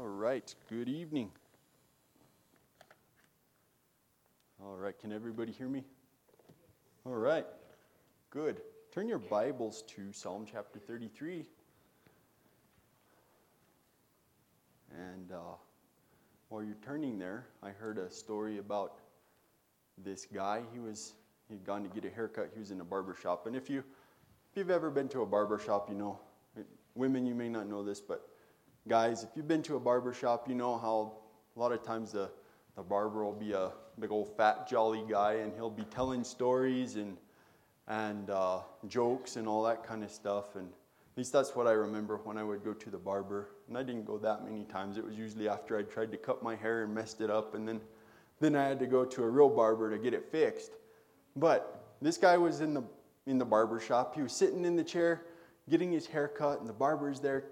All right, good evening. All right, can everybody hear me? All right, good. Turn your Bibles to Psalm chapter 33. And uh, while you're turning there, I heard a story about this guy. He was he'd gone to get a haircut. He was in a barber shop. And if you if you've ever been to a barber shop, you know, women you may not know this, but guys, if you've been to a barber shop, you know how a lot of times the the barber will be a big old fat jolly guy, and he'll be telling stories and and uh, jokes and all that kind of stuff. And at least that's what I remember when I would go to the barber. And I didn't go that many times. It was usually after I tried to cut my hair and messed it up, and then then I had to go to a real barber to get it fixed. But this guy was in the in the barber shop. He was sitting in the chair getting his hair cut, and the barber's there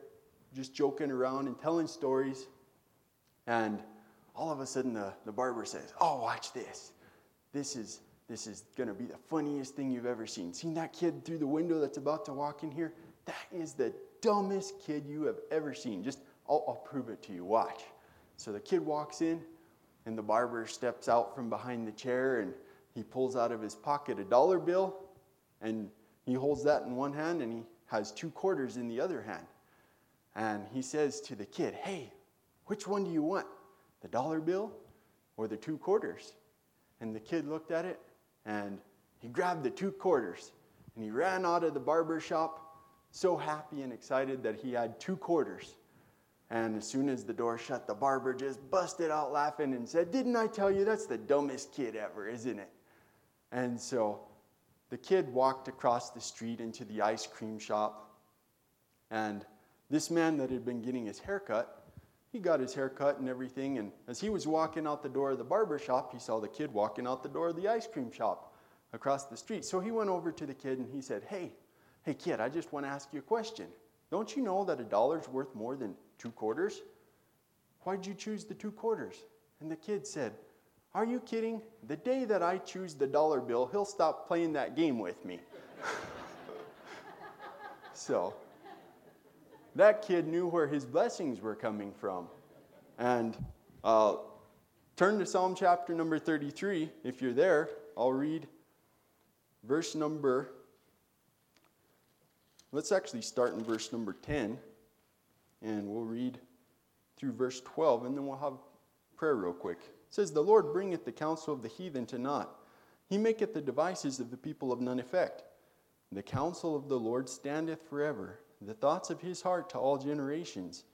just joking around and telling stories. And all of a sudden, the, the barber says, Oh, watch this. This is, this is going to be the funniest thing you've ever seen. Seen that kid through the window that's about to walk in here? That is the dumbest kid you have ever seen. Just, I'll, I'll prove it to you. Watch. So the kid walks in, and the barber steps out from behind the chair and he pulls out of his pocket a dollar bill and he holds that in one hand and he has two quarters in the other hand. And he says to the kid, Hey, which one do you want? The dollar bill or the two quarters? And the kid looked at it and he grabbed the two quarters and he ran out of the barber shop so happy and excited that he had two quarters. And as soon as the door shut, the barber just busted out laughing and said, Didn't I tell you that's the dumbest kid ever, isn't it? And so the kid walked across the street into the ice cream shop. And this man that had been getting his haircut, he got his haircut and everything. And as he was walking out the door of the barber shop, he saw the kid walking out the door of the ice cream shop across the street. So he went over to the kid and he said, Hey, hey, kid, I just want to ask you a question. Don't you know that a dollar's worth more than two quarters? Why'd you choose the two quarters? And the kid said, Are you kidding? The day that I choose the dollar bill, he'll stop playing that game with me. so, that kid knew where his blessings were coming from. And uh, turn to Psalm chapter number 33. If you're there, I'll read verse number. Let's actually start in verse number 10, and we'll read through verse 12, and then we'll have prayer real quick. It says, The Lord bringeth the counsel of the heathen to naught, he maketh the devices of the people of none effect. The counsel of the Lord standeth forever the thoughts of his heart to all generations.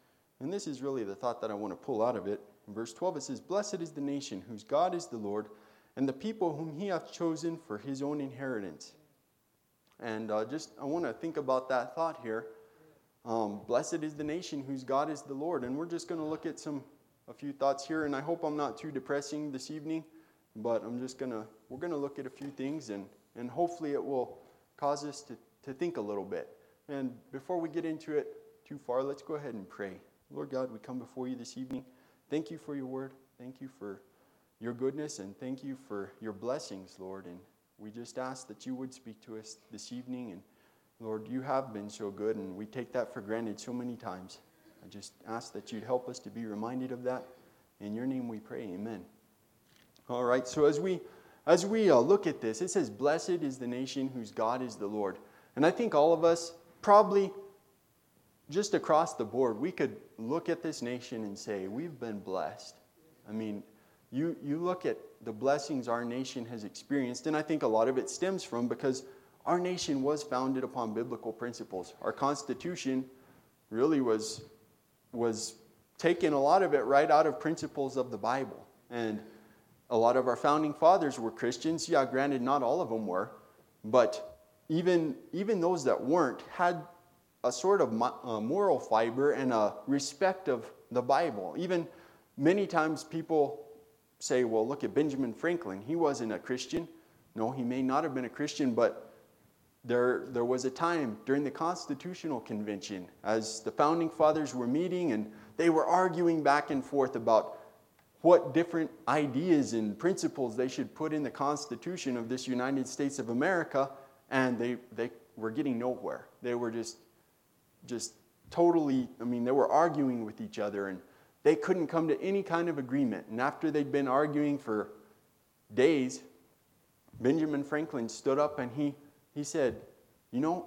And this is really the thought that I want to pull out of it. In verse 12, it says, Blessed is the nation whose God is the Lord, and the people whom he hath chosen for his own inheritance. And uh, just, I want to think about that thought here. Um, Blessed is the nation whose God is the Lord. And we're just going to look at some, a few thoughts here. And I hope I'm not too depressing this evening, but I'm just going to, we're going to look at a few things, and, and hopefully it will cause us to, to think a little bit. And before we get into it too far, let's go ahead and pray. Lord God, we come before you this evening. Thank you for your word. Thank you for your goodness and thank you for your blessings, Lord. And we just ask that you would speak to us this evening. And Lord, you have been so good, and we take that for granted so many times. I just ask that you'd help us to be reminded of that. In your name we pray, amen. All right, so as we as we uh, look at this, it says, Blessed is the nation whose God is the Lord. And I think all of us probably just across the board, we could look at this nation and say, we've been blessed. I mean, you, you look at the blessings our nation has experienced, and I think a lot of it stems from because our nation was founded upon biblical principles. Our Constitution really was, was taking a lot of it right out of principles of the Bible. And a lot of our founding fathers were Christians. Yeah, granted, not all of them were, but even, even those that weren't had a sort of uh, moral fiber and a respect of the Bible. Even many times people say, well, look at Benjamin Franklin. He wasn't a Christian. No, he may not have been a Christian, but there, there was a time during the Constitutional Convention as the founding fathers were meeting and they were arguing back and forth about what different ideas and principles they should put in the Constitution of this United States of America and they, they were getting nowhere. They were just, just totally, I mean, they were arguing with each other. And they couldn't come to any kind of agreement. And after they'd been arguing for days, Benjamin Franklin stood up and he, he said, You know,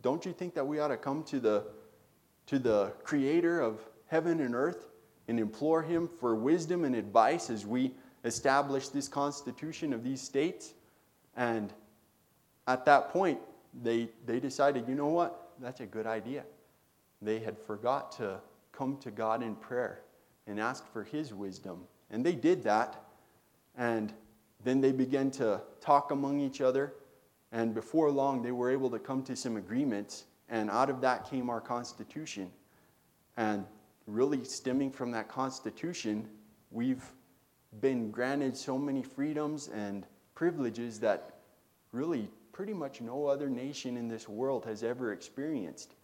don't you think that we ought to come to the, to the creator of heaven and earth and implore him for wisdom and advice as we establish this constitution of these states? And at that point, they, they decided, you know what? That's a good idea. They had forgot to come to God in prayer and ask for his wisdom. And they did that. And then they began to talk among each other. And before long, they were able to come to some agreements. And out of that came our Constitution. And really, stemming from that Constitution, we've been granted so many freedoms and privileges that really pretty much no other nation in this world has ever experienced.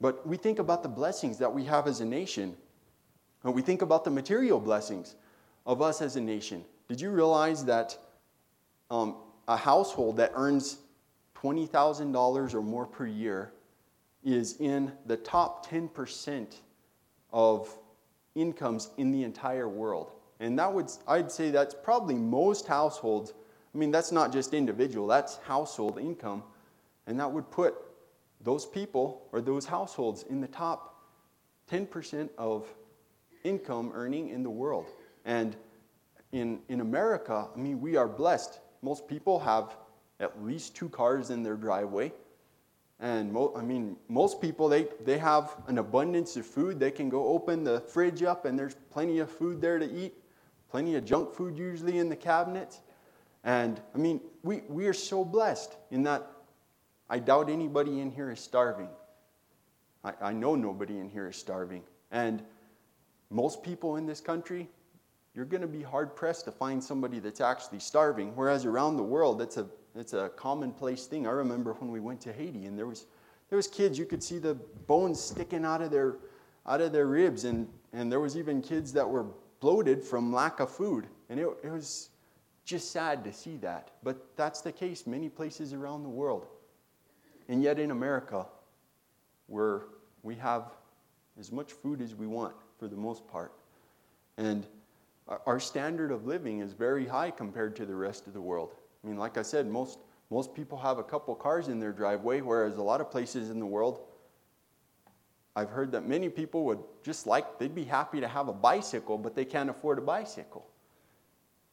But we think about the blessings that we have as a nation, and we think about the material blessings of us as a nation. Did you realize that um, a household that earns $20,000 or more per year is in the top 10% of incomes in the entire world? And that would, I'd say that's probably most households. I mean, that's not just individual, that's household income. And that would put those people or those households in the top 10% of income earning in the world. And in, in America, I mean, we are blessed. Most people have at least two cars in their driveway. And mo- I mean, most people, they, they have an abundance of food. They can go open the fridge up and there's plenty of food there to eat, plenty of junk food usually in the cabinets. And I mean, we, we are so blessed in that I doubt anybody in here is starving. I, I know nobody in here is starving. And most people in this country, you're going to be hard pressed to find somebody that's actually starving. Whereas around the world, that's a, that's a commonplace thing. I remember when we went to Haiti and there was, there was kids, you could see the bones sticking out of their, out of their ribs. And, and there was even kids that were bloated from lack of food. And it, it was just sad to see that. But that's the case many places around the world. And yet in America, where we have as much food as we want for the most part. And our standard of living is very high compared to the rest of the world. I mean, like I said, most, most people have a couple cars in their driveway, whereas a lot of places in the world, I've heard that many people would just like, they'd be happy to have a bicycle, but they can't afford a bicycle.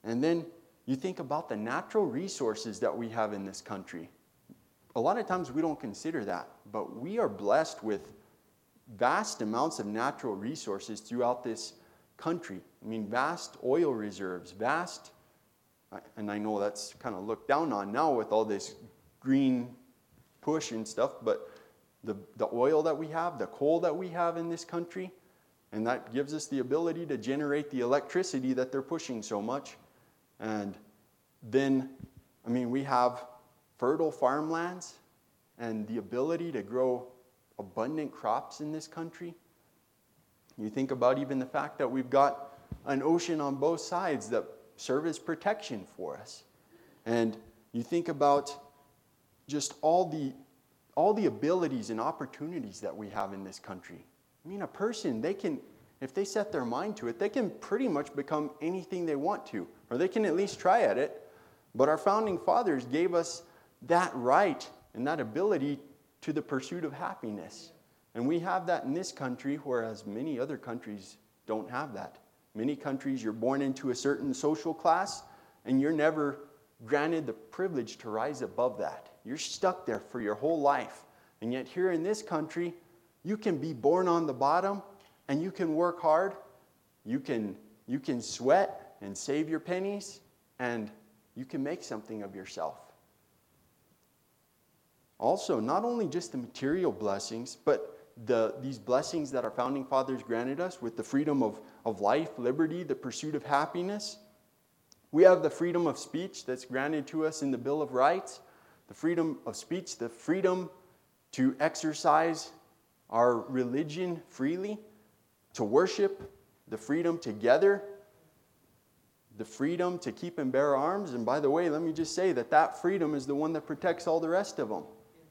And then you think about the natural resources that we have in this country. A lot of times we don't consider that, but we are blessed with vast amounts of natural resources throughout this country. I mean, vast oil reserves, vast, and I know that's kind of looked down on now with all this green push and stuff, but the, the oil that we have, the coal that we have in this country, and that gives us the ability to generate the electricity that they're pushing so much. And then, I mean, we have fertile farmlands and the ability to grow abundant crops in this country. You think about even the fact that we've got an ocean on both sides that serve as protection for us. And you think about just all the all the abilities and opportunities that we have in this country. I mean, a person, they can, if they set their mind to it, they can pretty much become anything they want to, or they can at least try at it. But our founding fathers gave us that right and that ability to the pursuit of happiness. And we have that in this country, whereas many other countries don't have that. Many countries, you're born into a certain social class, and you're never granted the privilege to rise above that. You're stuck there for your whole life. And yet, here in this country, you can be born on the bottom and you can work hard. You can, you can sweat and save your pennies, and you can make something of yourself. Also, not only just the material blessings, but the, these blessings that our founding fathers granted us with the freedom of, of life, liberty, the pursuit of happiness. We have the freedom of speech that's granted to us in the Bill of Rights, the freedom of speech, the freedom to exercise our religion freely, to worship, the freedom to gather, the freedom to keep and bear arms. And by the way, let me just say that that freedom is the one that protects all the rest of them.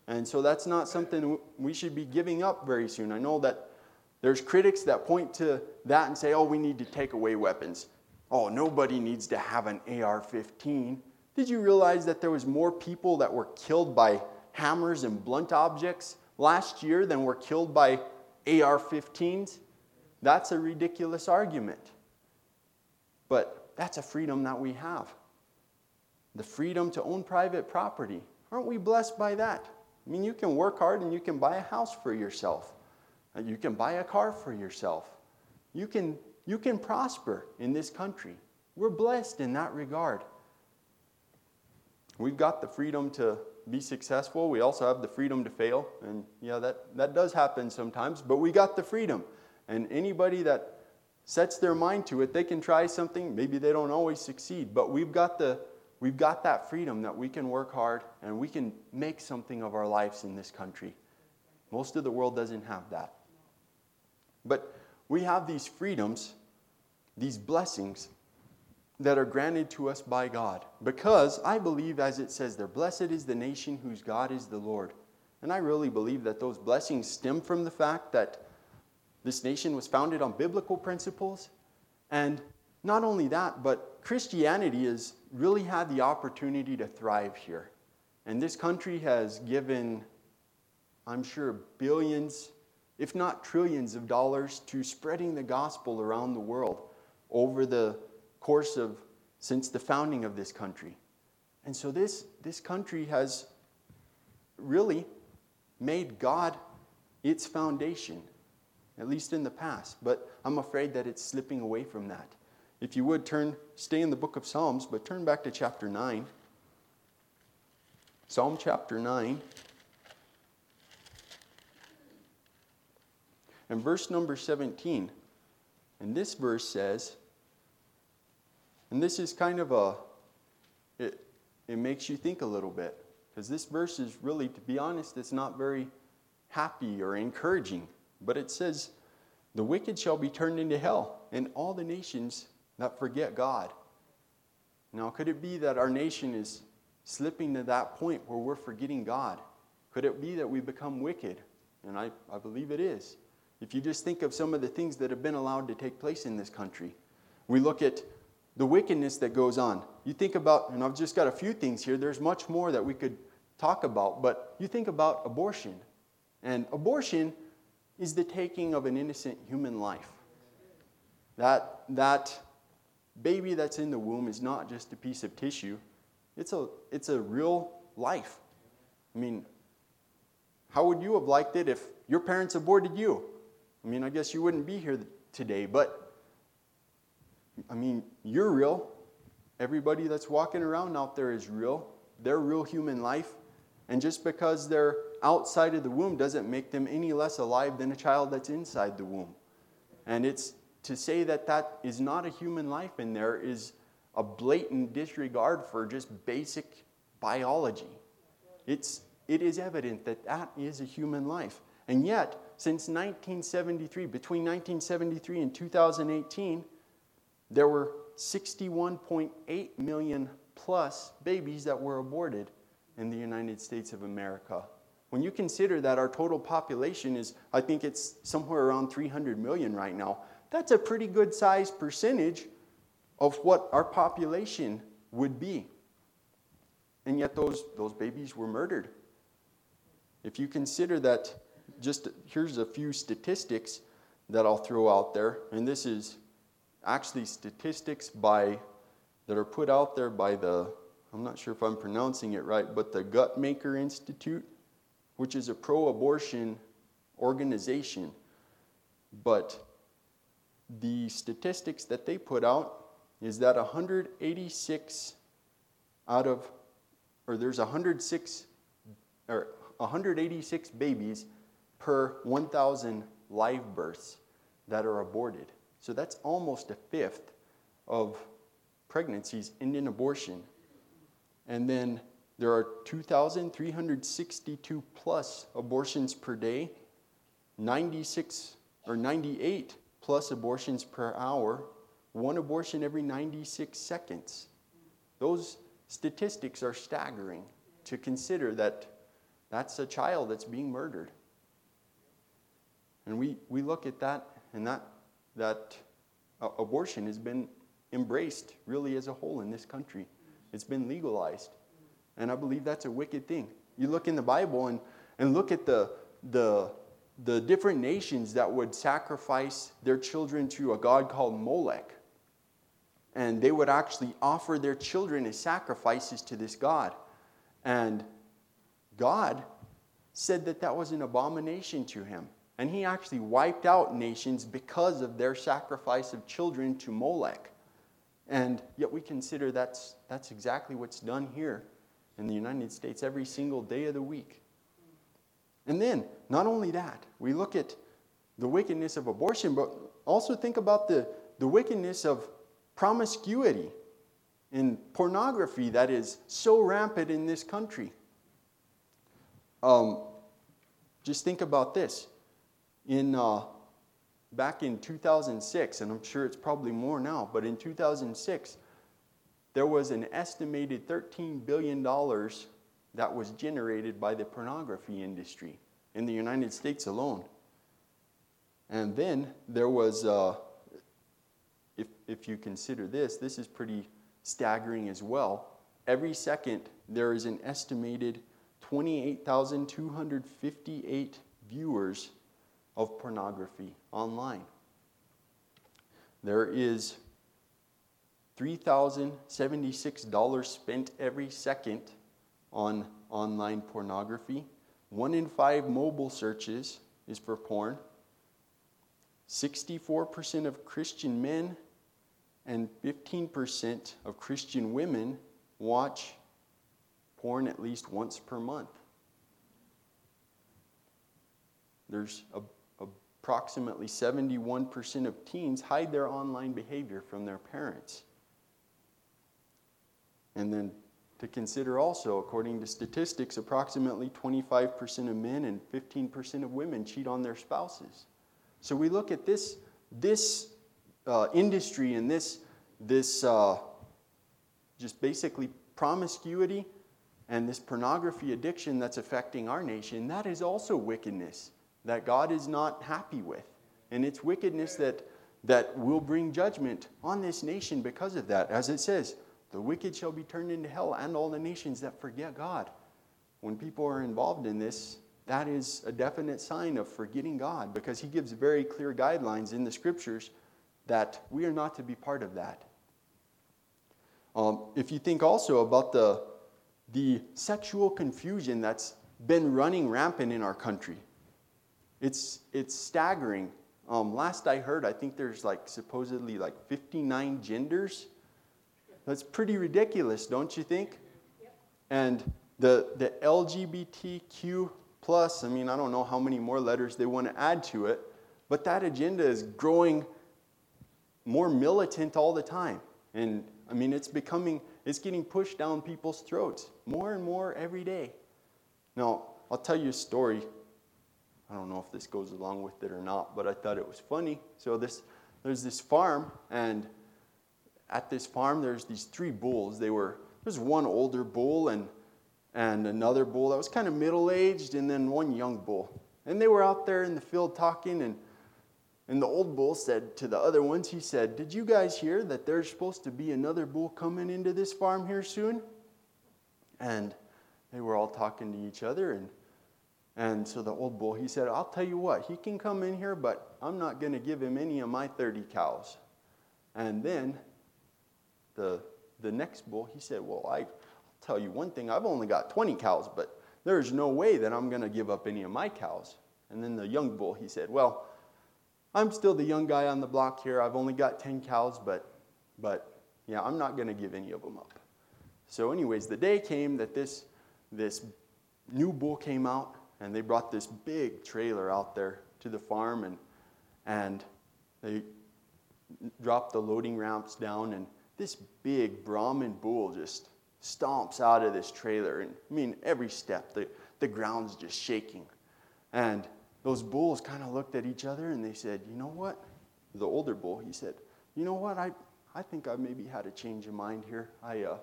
And so that's not something we should be giving up very soon. I know that There's critics that point to that and say, oh, we need to take away weapons. Oh, nobody needs to have an AR 15. Did you realize that there was more people that were killed by hammers and blunt objects last year than were killed by AR 15s? That's a ridiculous argument. But that's a freedom that we have the freedom to own private property. Aren't we blessed by that? I mean, you can work hard and you can buy a house for yourself. Uh, you can buy a car for yourself. You can, you can prosper in this country. We're blessed in that regard. We've got the freedom to be successful. We also have the freedom to fail. And yeah, that, that does happen sometimes, but we got the freedom. And anybody that sets their mind to it, they can try something. Maybe they don't always succeed, but we've got, the, we've got that freedom that we can work hard and we can make something of our lives in this country. Most of the world doesn't have that. But we have these freedoms, these blessings that are granted to us by God. Because I believe, as it says there, blessed is the nation whose God is the Lord. And I really believe that those blessings stem from the fact that this nation was founded on biblical principles. And not only that, but Christianity has really had the opportunity to thrive here. And this country has given, I'm sure, billions if not trillions of dollars, to spreading the gospel around the world over the course of since the founding of this country. And so this, this country has really made God its foundation, at least in the past. But I'm afraid that it's slipping away from that. If you would turn, stay in the book of Psalms, but turn back to chapter 9. Psalm chapter 9. And verse number 17, and this verse says, and this is kind of a, it, it makes you think a little bit. Because this verse is really, to be honest, it's not very happy or encouraging. But it says, The wicked shall be turned into hell, and all the nations that forget God. Now, could it be that our nation is slipping to that point where we're forgetting God? Could it be that we become wicked? And I, I believe it is. If you just think of some of the things that have been allowed to take place in this country, we look at the wickedness that goes on. You think about, and I've just got a few things here, there's much more that we could talk about, but you think about abortion. And abortion is the taking of an innocent human life. That, that baby that's in the womb is not just a piece of tissue, it's a, it's a real life. I mean, how would you have liked it if your parents aborted you? I mean, I guess you wouldn't be here today, but I mean, you're real. Everybody that's walking around out there is real. They're real human life. And just because they're outside of the womb doesn't make them any less alive than a child that's inside the womb. And it's to say that that is not a human life in there is a blatant disregard for just basic biology. It's, it is evident that that is a human life. And yet, since 1973, between 1973 and 2018, there were 61.8 million plus babies that were aborted in the United States of America. When you consider that our total population is, I think it's somewhere around 300 million right now, that's a pretty good sized percentage of what our population would be. And yet those, those babies were murdered. If you consider that just here's a few statistics that I'll throw out there, and this is actually statistics by that are put out there by the I'm not sure if I'm pronouncing it right, but the Guttmacher Institute, which is a pro-abortion organization. But the statistics that they put out is that 186 out of or there's 106 or 186 babies per 1,000 live births that are aborted. So that's almost a fifth of pregnancies end in abortion. And then there are 2,362 plus abortions per day, 96 or 98 plus abortions per hour, one abortion every 96 seconds. Those statistics are staggering to consider that that's a child that's being murdered. And we, we look at that, and that, that uh, abortion has been embraced really as a whole in this country. It's been legalized. And I believe that's a wicked thing. You look in the Bible and, and look at the, the, the different nations that would sacrifice their children to a god called Molech. And they would actually offer their children as sacrifices to this god. And God said that that was an abomination to him. And he actually wiped out nations because of their sacrifice of children to Molech. And yet we consider that's, that's exactly what's done here in the United States every single day of the week. And then, not only that, we look at the wickedness of abortion, but also think about the, the wickedness of promiscuity and pornography that is so rampant in this country. Um, just think about this. In, uh, back in 2006, and I'm sure it's probably more now, but in 2006, there was an estimated $13 billion that was generated by the pornography industry in the United States alone. And then there was, uh, if, if you consider this, this is pretty staggering as well. Every second, there is an estimated 28,258 viewers of pornography online. There is $3,076 spent every second on online pornography. One in five mobile searches is for porn. 64% of Christian men and 15% of Christian women watch porn at least once per month. There's a, approximately 71% of teens hide their online behavior from their parents. And then to consider also, according to statistics, approximately 25% of men and 15% of women cheat on their spouses. So we look at this, this uh, industry and this, this uh, just basically promiscuity and this pornography addiction that's affecting our nation, that is also wickedness that God is not happy with. And it's wickedness that, that will bring judgment on this nation because of that. As it says, the wicked shall be turned into hell, and all the nations that forget God. When people are involved in this, that is a definite sign of forgetting God because He gives very clear guidelines in the scriptures that we are not to be part of that. Um, if you think also about the, the sexual confusion that's been running rampant in our country, it's, it's staggering. Um, last I heard, I think there's like supposedly like 59 genders. That's pretty ridiculous, don't you think? And the, the LGBTQ plus, I mean, I don't know how many more letters they want to add to it, but that agenda is growing more militant all the time. And I mean, it's becoming, it's getting pushed down people's throats more and more every day. Now, I'll tell you a story. I don't know if this goes along with it or not, but I thought it was funny. So this, there's this farm, and at this farm, there's these three bulls. They were there's one older bull and and another bull that was kind of middle aged, and then one young bull. And they were out there in the field talking, and and the old bull said to the other ones, he said, Did you guys hear that there's supposed to be another bull coming into this farm here soon? And they were all talking to each other. And, and so the old bull, he said, I'll tell you what, he can come in here, but I'm not going to give him any of my 30 cows. And then the, the next bull, he said, Well, I, I'll tell you one thing, I've only got 20 cows, but there's no way that I'm going to give up any of my cows. And then the young bull, he said, Well, I'm still the young guy on the block here. I've only got 10 cows, but, but yeah, I'm not going to give any of them up. So, anyways, the day came that this, this new bull came out, and they brought this big trailer out there to the farm, and, and they dropped the loading ramps down, and this big Brahman bull just stomps out of this trailer. And I mean, every step, the, the ground's just shaking. And those bulls kind of looked at each other and they said, You know what? The older bull, he said, You know what? I, I think I maybe had a change of mind here. I, uh,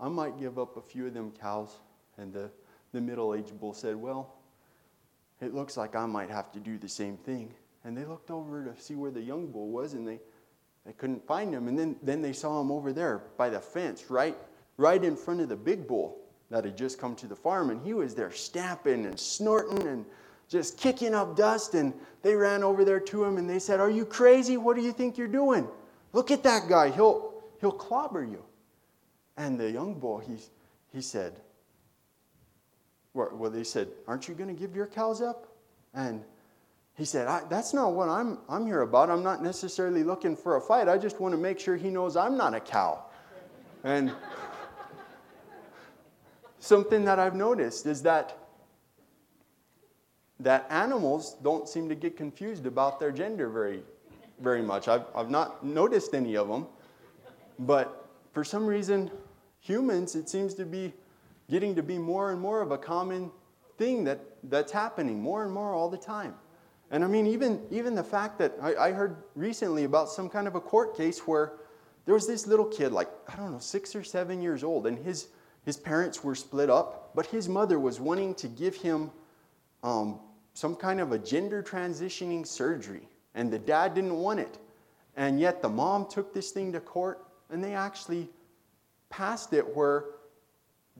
I might give up a few of them cows. And the, the middle aged bull said, Well, it looks like I might have to do the same thing. And they looked over to see where the young bull was, and they, they couldn't find him. And then, then they saw him over there by the fence, right, right in front of the big bull that had just come to the farm. And he was there stamping and snorting and just kicking up dust. And they ran over there to him and they said, Are you crazy? What do you think you're doing? Look at that guy. He'll, he'll clobber you. And the young bull, he, he said, Well, they said, Aren't you going to give your cows up? And he said, That's not what I'm, I'm here about. I'm not necessarily looking for a fight. I just want to make sure he knows I'm not a cow. And something that I've noticed is that that animals don't seem to get confused about their gender very, very much. I've, I've not noticed any of them, but for some reason, humans, it seems to be getting to be more and more of a common thing that, that's happening more and more all the time. And I mean, even, even the fact that I, I heard recently about some kind of a court case where there was this little kid, like, I don't know, six or seven years old, and his, his parents were split up, but his mother was wanting to give him um, some kind of a gender transitioning surgery, and the dad didn't want it. And yet the mom took this thing to court, and they actually passed it where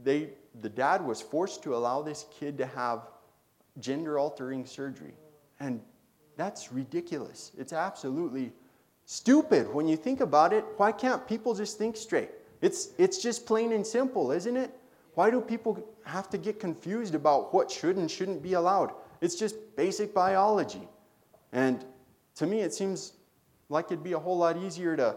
they, the dad was forced to allow this kid to have gender altering surgery. And that's ridiculous. It's absolutely stupid when you think about it. Why can't people just think straight? It's, it's just plain and simple, isn't it? Why do people have to get confused about what should and shouldn't be allowed? It's just basic biology. And to me, it seems like it'd be a whole lot easier to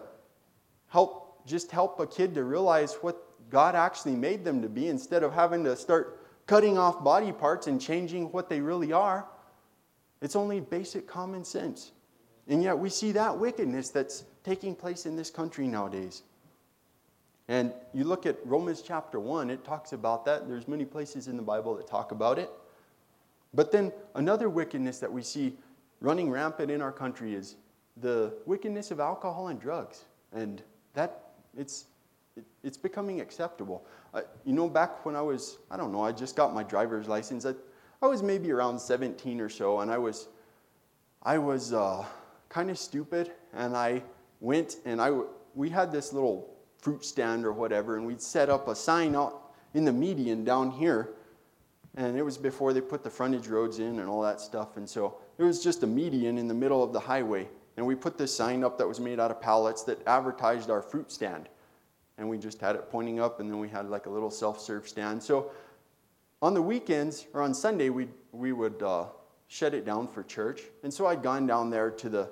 help just help a kid to realize what God actually made them to be instead of having to start cutting off body parts and changing what they really are. It's only basic common sense. And yet we see that wickedness that's taking place in this country nowadays. And you look at Romans chapter 1, it talks about that. There's many places in the Bible that talk about it. But then another wickedness that we see running rampant in our country is the wickedness of alcohol and drugs. And that, it's, it, it's becoming acceptable. Uh, you know, back when I was, I don't know, I just got my driver's license. I, I was maybe around 17 or so, and I was, I was uh, kind of stupid, and I went and I, we had this little fruit stand or whatever, and we'd set up a sign out in the median down here and it was before they put the frontage roads in and all that stuff. And so it was just a median in the middle of the highway. And we put this sign up that was made out of pallets that advertised our fruit stand. And we just had it pointing up, and then we had like a little self serve stand. So on the weekends or on Sunday, we we would uh, shut it down for church. And so I'd gone down there to the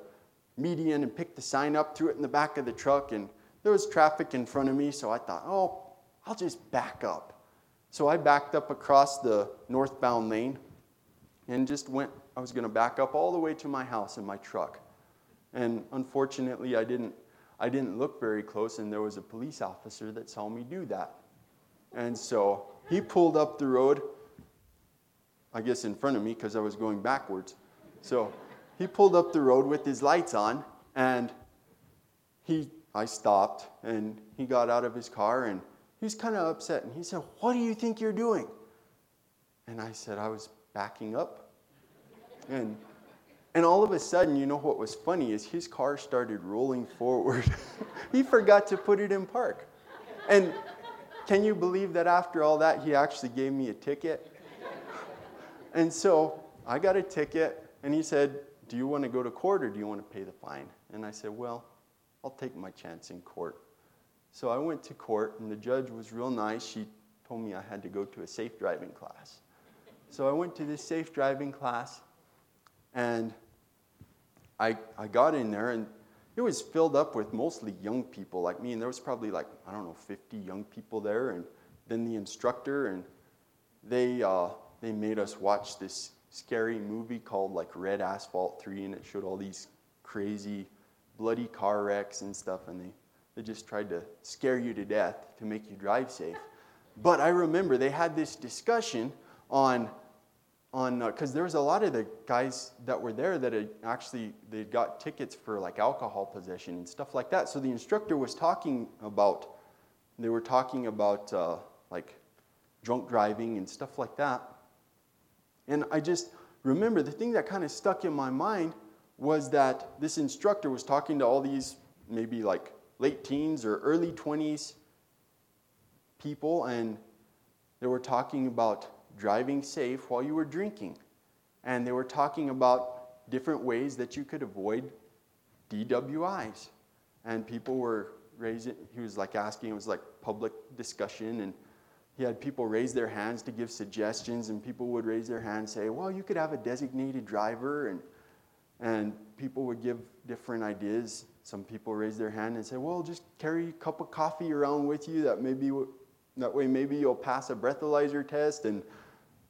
median and picked the sign up, threw it in the back of the truck, and there was traffic in front of me. So I thought, oh, I'll just back up. So I backed up across the northbound lane and just went, I was going to back up all the way to my house in my truck. And unfortunately, I didn't, I didn't look very close, and there was a police officer that saw me do that. And so he pulled up the road, I guess in front of me because I was going backwards. So he pulled up the road with his lights on, and he, I stopped, and he got out of his car and he was kind of upset and he said, What do you think you're doing? And I said, I was backing up. And, and all of a sudden, you know what was funny is his car started rolling forward. he forgot to put it in park. And can you believe that after all that, he actually gave me a ticket? And so I got a ticket, and he said, Do you want to go to court or do you want to pay the fine? And I said, Well, I'll take my chance in court. So I went to court, and the judge was real nice. She told me I had to go to a safe driving class. So I went to this safe driving class, and I, I got in there, and it was filled up with mostly young people like me, and there was probably like, I don't know, 50 young people there, and then the instructor, and they, uh, they made us watch this scary movie called like Red Asphalt 3, and it showed all these crazy, bloody car wrecks and stuff, and they they just tried to scare you to death to make you drive safe. But I remember they had this discussion on on because uh, there was a lot of the guys that were there that had actually they got tickets for like alcohol possession and stuff like that. So the instructor was talking about they were talking about uh, like drunk driving and stuff like that. And I just remember, the thing that kind of stuck in my mind was that this instructor was talking to all these maybe like late teens or early 20s people, and they were talking about driving safe while you were drinking. And they were talking about different ways that you could avoid DWIs. And people were raising, he was like asking, it was like public discussion, and he had people raise their hands to give suggestions, and people would raise their hands and say, Well, you could have a designated driver, and, and people would give different ideas. Some people raise their hand and say, Well, just carry a cup of coffee around with you, that maybe that way maybe you'll pass a breathalyzer test. And,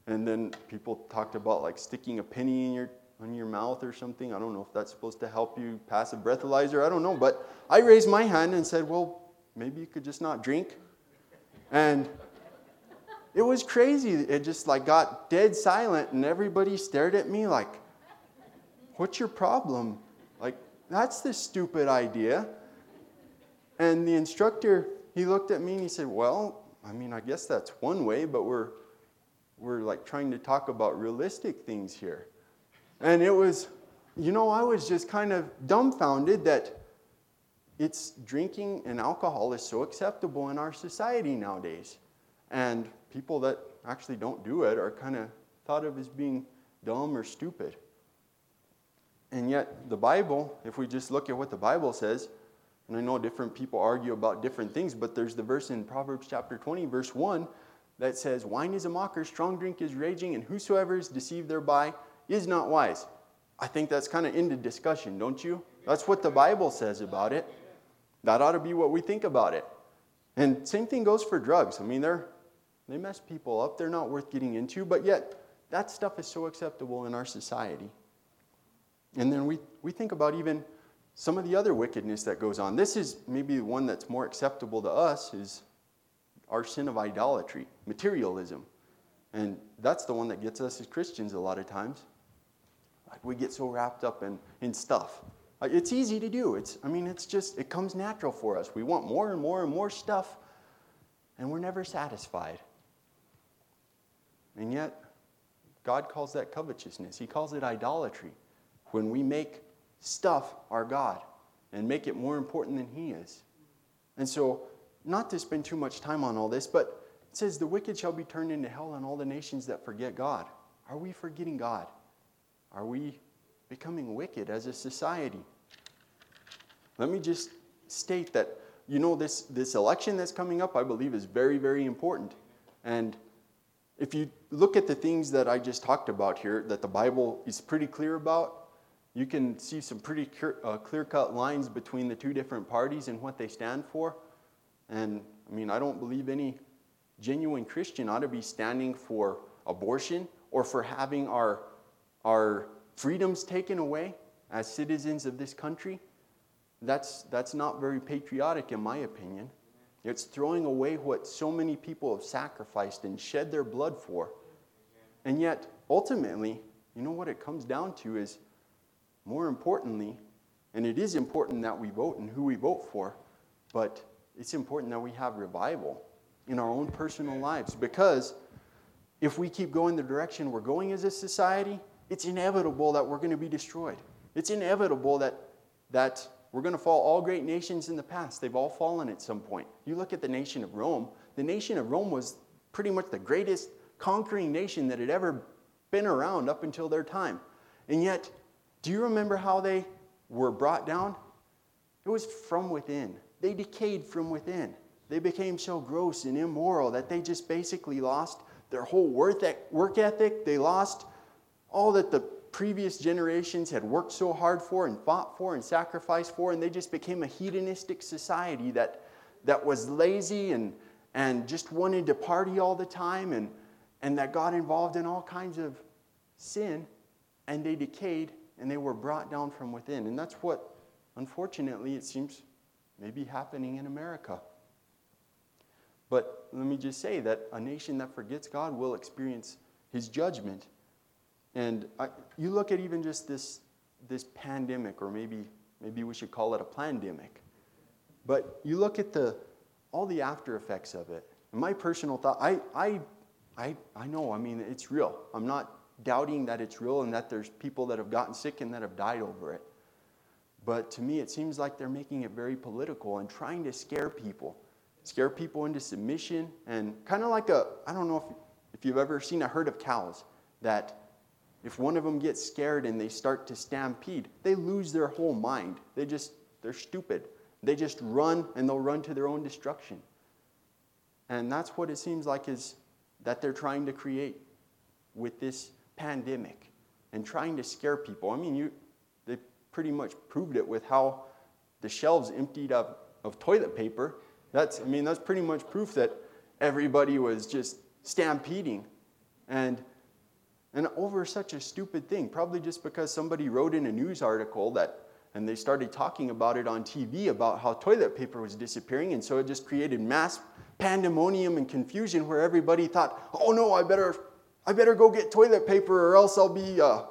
and then people talked about like sticking a penny in your on your mouth or something. I don't know if that's supposed to help you pass a breathalyzer. I don't know. But I raised my hand and said, Well, maybe you could just not drink. And it was crazy. It just like got dead silent and everybody stared at me like, What's your problem? Like, that's the stupid idea. And the instructor, he looked at me and he said, Well, I mean, I guess that's one way, but we're we're like trying to talk about realistic things here. And it was, you know, I was just kind of dumbfounded that it's drinking and alcohol is so acceptable in our society nowadays. And people that actually don't do it are kind of thought of as being dumb or stupid. And yet, the Bible, if we just look at what the Bible says, and I know different people argue about different things, but there's the verse in Proverbs chapter 20, verse 1, that says, Wine is a mocker, strong drink is raging, and whosoever is deceived thereby is not wise. I think that's kind of into discussion, don't you? That's what the Bible says about it. That ought to be what we think about it. And same thing goes for drugs. I mean, they're they mess people up. They're not worth getting into, but yet that stuff is so acceptable in our society. And then we, we think about even some of the other wickedness that goes on. This is maybe one that's more acceptable to us is our sin of idolatry, materialism. And that's the one that gets us as Christians a lot of times. Like we get so wrapped up in, in stuff. It's easy to do. It's, I mean, it's just, it comes natural for us. We want more and more and more stuff, and we're never satisfied. And yet, God calls that covetousness. He calls it idolatry. When we make stuff our God and make it more important than He is. And so, not to spend too much time on all this, but it says, The wicked shall be turned into hell, and all the nations that forget God. Are we forgetting God? Are we becoming wicked as a society? Let me just state that, you know, this, this election that's coming up, I believe, is very, very important. And if you look at the things that I just talked about here, that the Bible is pretty clear about, you can see some pretty uh, clear cut lines between the two different parties and what they stand for. And I mean, I don't believe any genuine Christian ought to be standing for abortion or for having our, our freedoms taken away as citizens of this country. That's, that's not very patriotic, in my opinion. It's throwing away what so many people have sacrificed and shed their blood for. And yet, ultimately, you know what it comes down to is more importantly, and it is important that we vote and who we vote for, but it's important that we have revival in our own personal lives because if we keep going the direction we're going as a society, it's inevitable that we're going to be destroyed. It's inevitable that, that we're going to fall. All great nations in the past, they've all fallen at some point. You look at the nation of Rome, the nation of Rome was pretty much the greatest conquering nation that had ever been around up until their time. And yet, do you remember how they were brought down? It was from within. They decayed from within. They became so gross and immoral that they just basically lost their whole work ethic. They lost all that the previous generations had worked so hard for and fought for and sacrificed for, and they just became a hedonistic society that, that was lazy and, and just wanted to party all the time and, and that got involved in all kinds of sin, and they decayed and they were brought down from within. And that's what, unfortunately, it seems may be happening in America. But let me just say that a nation that forgets God will experience his judgment. And I, you look at even just this, this pandemic, or maybe, maybe we should call it a pandemic. But you look at the, all the after effects of it. And my personal thought, I, I, I, I know, I mean, it's real. I'm not doubting that it's real and that there's people that have gotten sick and that have died over it. But to me, it seems like they're making it very political and trying to scare people, scare people into submission, and kind of like a I don't know if, if you've ever seen a herd of cows that if one of them gets scared and they start to stampede, they lose their whole mind. They just, they're stupid. They just run and they'll run to their own destruction. And that's what it seems like is that they're trying to create with this pandemic and trying to scare people. I mean, you, pretty much proved it with how the shelves emptied up of toilet paper. That's, I mean, that's pretty much proof that everybody was just stampeding. And and over such a stupid thing, probably just because somebody wrote in a news article that, and they started talking about it on TV about how toilet paper was disappearing, and so it just created mass pandemonium and confusion where everybody thought, oh no, I better, I better go get toilet paper or else I'll be, uh,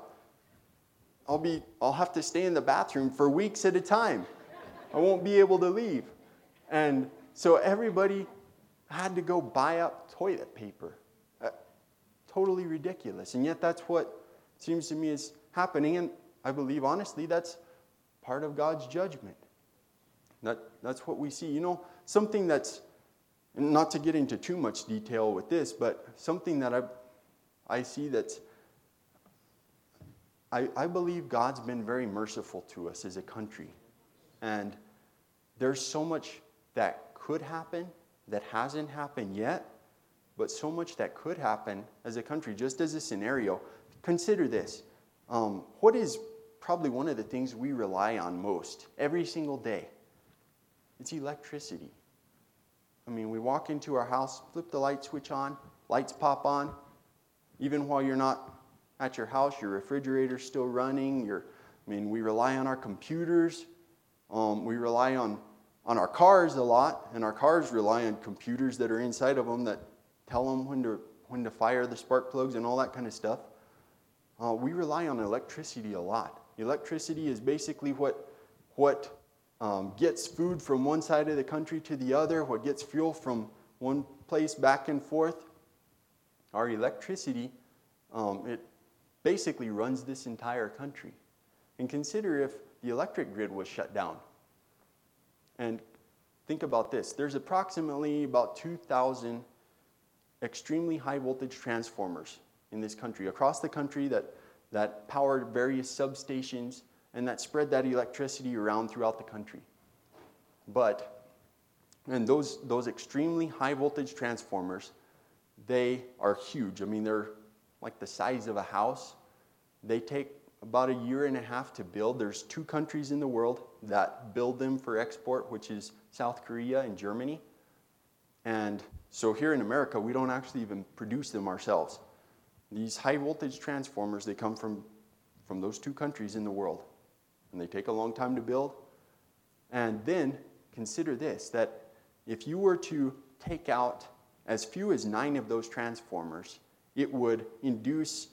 I'll be, I'll have to stay in the bathroom for weeks at a time. I won't be able to leave. And so everybody had to go buy up toilet paper uh, totally ridiculous. And yet, that's what seems to me is happening. And I believe, honestly, that's part of God's judgment. That, that's what we see. You know, something that's, not to get into too much detail with this, but something that I, I see that's, I, I believe God's been very merciful to us as a country. And there's so much that could happen that hasn't happened yet but so much that could happen as a country, just as a scenario. Consider this. Um, what is probably one of the things we rely on most every single day? It's electricity. I mean, we walk into our house, flip the light switch on, lights pop on. Even while you're not at your house, your refrigerator's still running. Your, I mean, we rely on our computers. Um, we rely on, on our cars a lot, and our cars rely on computers that are inside of them that tell them when to, when to fire the spark plugs and all that kind of stuff. Uh, we rely on electricity a lot. Electricity is basically what, what um, gets food from one side of the country to the other, what gets fuel from one place back and forth. Our electricity, um, it basically runs this entire country. And consider if the electric grid was shut down. And think about this there's approximately about 2,000 extremely high voltage transformers in this country, across the country that, that powered various substations and that spread that electricity around throughout the country. But, and those, those extremely high voltage transformers, they are huge. I mean, they're like the size of a house. They take about a year and a half to build. There's two countries in the world that build them for export, which is South Korea and Germany. And so here in America, we don't actually even produce them ourselves. These high voltage transformers, they come from, from those two countries in the world. And they take a long time to build. And then consider this that if you were to take out as few as nine of those transformers, it would induce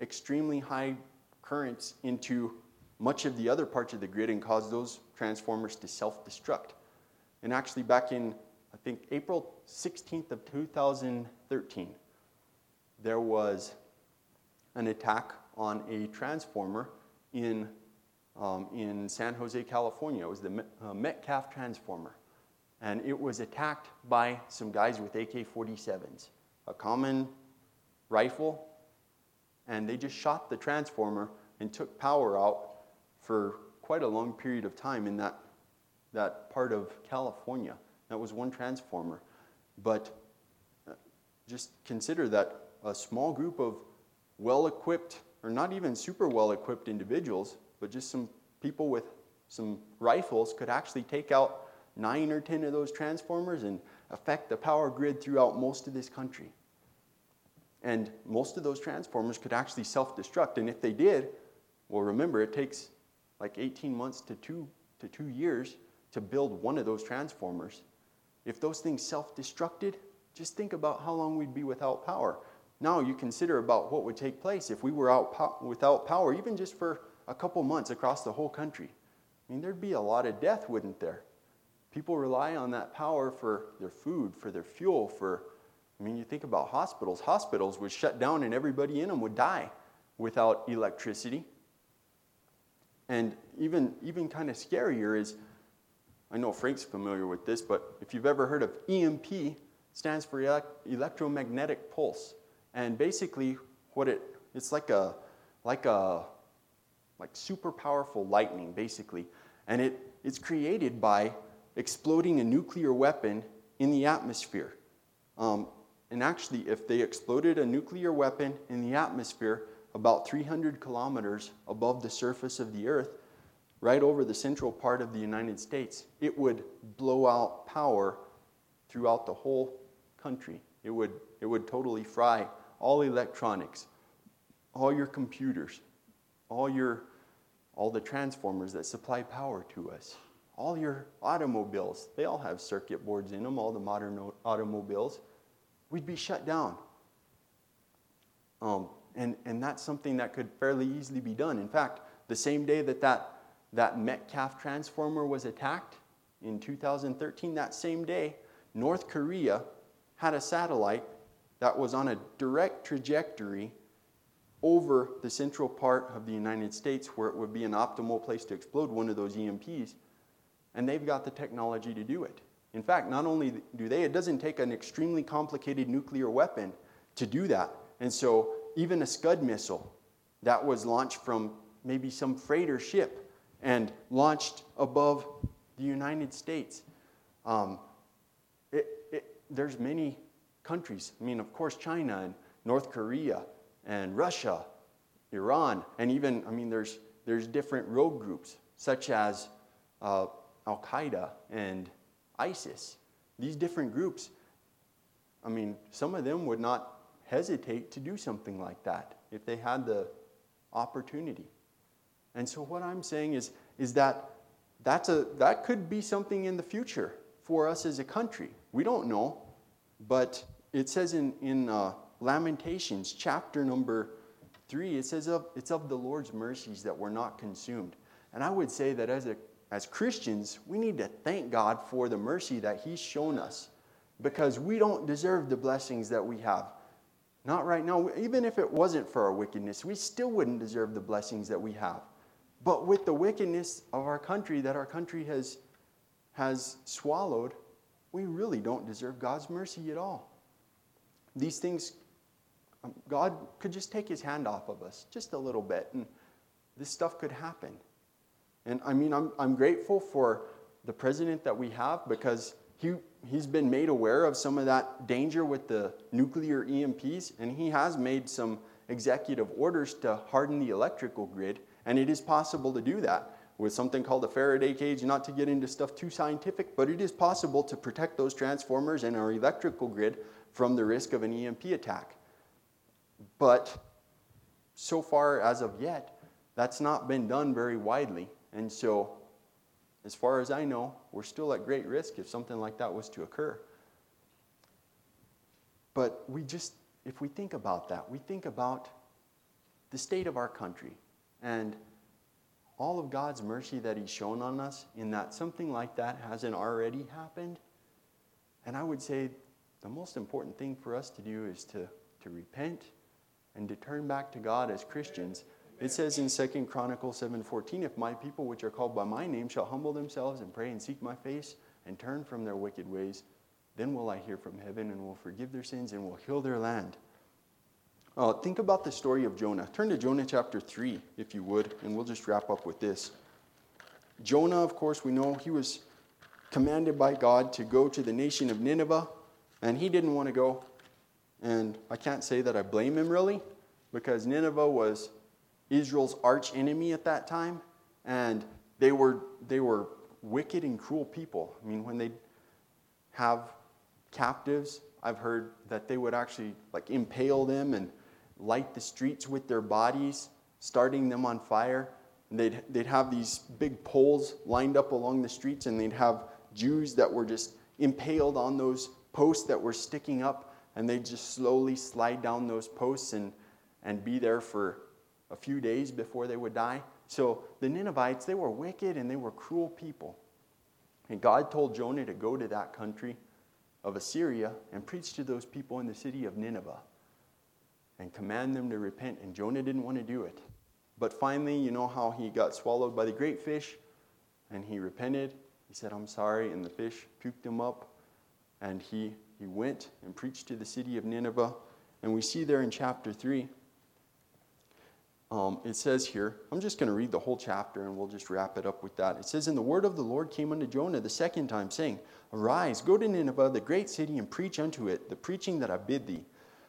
extremely high currents into much of the other parts of the grid and cause those transformers to self destruct. And actually, back in I think April 16th of 2013, there was an attack on a transformer in, um, in San Jose, California. It was the uh, Metcalf transformer. And it was attacked by some guys with AK 47s, a common rifle, and they just shot the transformer and took power out for quite a long period of time in that, that part of California. That was one transformer. But uh, just consider that a small group of well equipped, or not even super well equipped individuals, but just some people with some rifles could actually take out nine or ten of those transformers and affect the power grid throughout most of this country. And most of those transformers could actually self destruct. And if they did, well, remember, it takes like 18 months to two, to two years to build one of those transformers. If those things self destructed, just think about how long we'd be without power. Now you consider about what would take place if we were out po- without power, even just for a couple months across the whole country. I mean, there'd be a lot of death, wouldn't there? People rely on that power for their food, for their fuel, for I mean, you think about hospitals. Hospitals would shut down and everybody in them would die without electricity. And even, even kind of scarier is I know Frank's familiar with this, but if you've ever heard of EMP, stands for electromagnetic pulse. And basically, what it it's like a like a like super powerful lightning, basically. And it, it's created by exploding a nuclear weapon in the atmosphere. Um, and actually, if they exploded a nuclear weapon in the atmosphere about 300 kilometers above the surface of the Earth, right over the central part of the United States, it would blow out power throughout the whole country. It would, it would totally fry all electronics, all your computers, all your all the transformers that supply power to us, all your automobiles, they all have circuit boards in them, all the modern automobiles, we'd be shut down. Um, and, and that's something that could fairly easily be done. In fact, the same day that that that Metcalf transformer was attacked in 2013, that same day, North Korea had a satellite that was on a direct trajectory over the central part of the United States where it would be an optimal place to explode one of those EMPs. And they've got the technology to do it. In fact, not only do they, it doesn't take an extremely complicated nuclear weapon to do that. And so, even a Scud missile that was launched from maybe some freighter ship and launched above the United States. Um, it, it, there's many countries. I mean, of course, China and North Korea and Russia, Iran, and even, I mean, there's, there's different rogue groups such as uh, Al Qaeda and ISIS. These different groups, I mean, some of them would not hesitate to do something like that if they had the opportunity. And so what I'm saying is, is that that's a, that could be something in the future for us as a country. We don't know, but it says in, in uh, Lamentations, chapter number three, it says of, it's of the Lord's mercies that we're not consumed. And I would say that as, a, as Christians, we need to thank God for the mercy that He's shown us because we don't deserve the blessings that we have. Not right now. Even if it wasn't for our wickedness, we still wouldn't deserve the blessings that we have. But with the wickedness of our country that our country has, has swallowed, we really don't deserve God's mercy at all. These things, um, God could just take his hand off of us just a little bit, and this stuff could happen. And I mean, I'm, I'm grateful for the president that we have because he, he's been made aware of some of that danger with the nuclear EMPs, and he has made some executive orders to harden the electrical grid and it is possible to do that with something called a Faraday cage, not to get into stuff too scientific, but it is possible to protect those transformers and our electrical grid from the risk of an EMP attack. But so far as of yet, that's not been done very widely. And so, as far as I know, we're still at great risk if something like that was to occur. But we just, if we think about that, we think about the state of our country and all of God's mercy that He's shown on us, in that something like that hasn't already happened. And I would say the most important thing for us to do is to, to repent and to turn back to God as Christians. It says in 2 Chronicles 7:14, if my people which are called by my name shall humble themselves and pray and seek my face and turn from their wicked ways, then will I hear from heaven and will forgive their sins and will heal their land. Uh, think about the story of Jonah. Turn to Jonah chapter 3, if you would, and we'll just wrap up with this. Jonah, of course, we know he was commanded by God to go to the nation of Nineveh, and he didn't want to go. And I can't say that I blame him really, because Nineveh was Israel's arch enemy at that time, and they were, they were wicked and cruel people. I mean, when they have captives, I've heard that they would actually like impale them and light the streets with their bodies, starting them on fire. And they'd, they'd have these big poles lined up along the streets, and they'd have Jews that were just impaled on those posts that were sticking up, and they'd just slowly slide down those posts and, and be there for a few days before they would die. So the Ninevites, they were wicked and they were cruel people. And God told Jonah to go to that country of Assyria and preach to those people in the city of Nineveh and command them to repent. And Jonah didn't want to do it. But finally, you know how he got swallowed by the great fish and he repented. He said, I'm sorry. And the fish puked him up. And he, he went and preached to the city of Nineveh. And we see there in chapter 3, um, it says here, I'm just going to read the whole chapter and we'll just wrap it up with that. It says, And the word of the Lord came unto Jonah the second time, saying, Arise, go to Nineveh, the great city, and preach unto it the preaching that I bid thee.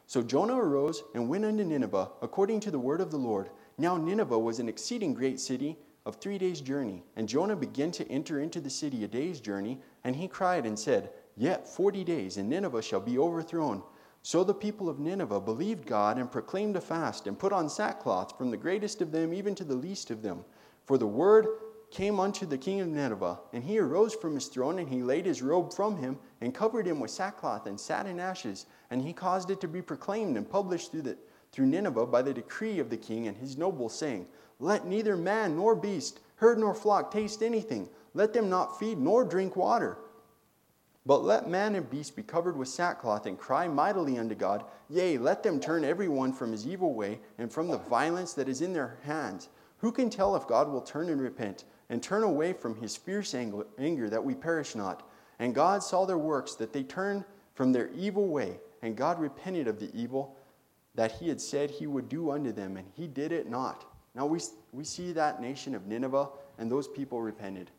So Jonah arose and went unto Nineveh, according to the word of the Lord. Now Nineveh was an exceeding great city of three days' journey. And Jonah began to enter into the city a day's journey, and he cried and said, Yet forty days, and Nineveh shall be overthrown. So the people of Nineveh believed God and proclaimed a fast and put on sackcloth from the greatest of them even to the least of them. For the word came unto the king of Nineveh, and he arose from his throne, and he laid his robe from him, and covered him with sackcloth, and sat in ashes. And he caused it to be proclaimed and published through, the, through Nineveh by the decree of the king and his nobles, saying, Let neither man nor beast, herd nor flock taste anything. Let them not feed nor drink water but let man and beast be covered with sackcloth and cry mightily unto God. Yea, let them turn every one from his evil way and from the violence that is in their hands. Who can tell if God will turn and repent and turn away from his fierce anger that we perish not? And God saw their works, that they turned from their evil way, and God repented of the evil that he had said he would do unto them, and he did it not. Now we, we see that nation of Nineveh, and those people repented,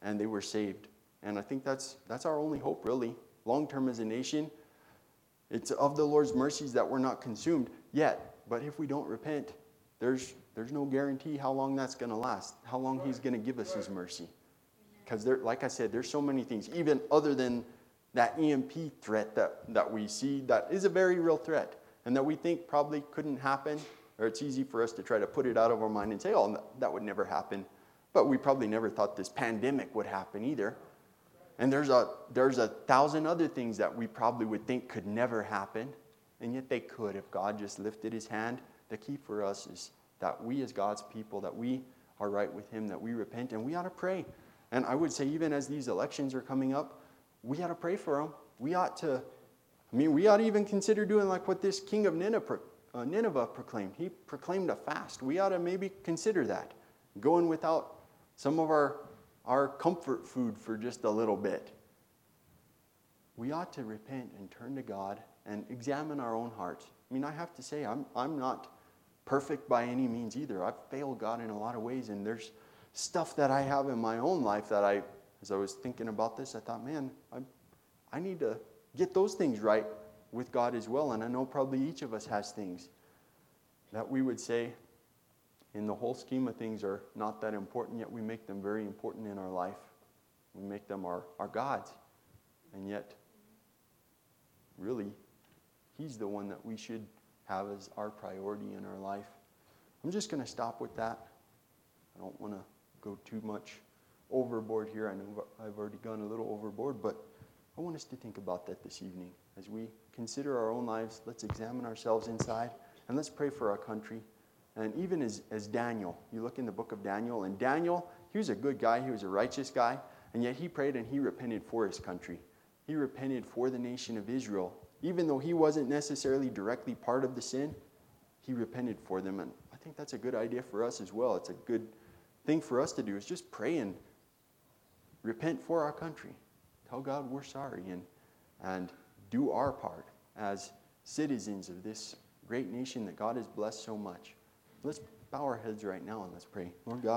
and they were saved. And I think that's, that's our only hope, really, long term as a nation. It's of the Lord's mercies that we're not consumed yet. But if we don't repent, there's, there's no guarantee how long that's going to last, how long He's going to give us His mercy. Because, like I said, there's so many things, even other than that EMP threat that, that we see, that is a very real threat, and that we think probably couldn't happen, or it's easy for us to try to put it out of our mind and say, oh, that would never happen. But we probably never thought this pandemic would happen either. And there's a, there's a thousand other things that we probably would think could never happen, and yet they could if God just lifted his hand. The key for us is that we, as God's people, that we are right with him, that we repent, and we ought to pray. And I would say, even as these elections are coming up, we ought to pray for them. We ought to, I mean, we ought to even consider doing like what this king of Nineveh, uh, Nineveh proclaimed. He proclaimed a fast. We ought to maybe consider that, going without some of our our comfort food for just a little bit. We ought to repent and turn to God and examine our own hearts. I mean, I have to say, I'm, I'm not perfect by any means either. I've failed God in a lot of ways, and there's stuff that I have in my own life that I, as I was thinking about this, I thought, man, I, I need to get those things right with God as well. And I know probably each of us has things that we would say, in the whole scheme of things are not that important, yet we make them very important in our life. We make them our, our gods. And yet, really, He's the one that we should have as our priority in our life. I'm just going to stop with that. I don't want to go too much overboard here. I know I've already gone a little overboard, but I want us to think about that this evening. As we consider our own lives, let's examine ourselves inside and let's pray for our country. And even as, as Daniel, you look in the book of Daniel, and Daniel, he was a good guy, he was a righteous guy, and yet he prayed and he repented for his country. He repented for the nation of Israel. Even though he wasn't necessarily directly part of the sin, he repented for them. And I think that's a good idea for us as well. It's a good thing for us to do is just pray and repent for our country. Tell God we're sorry and, and do our part as citizens of this great nation that God has blessed so much. Let's bow our heads right now and let's pray. Lord God.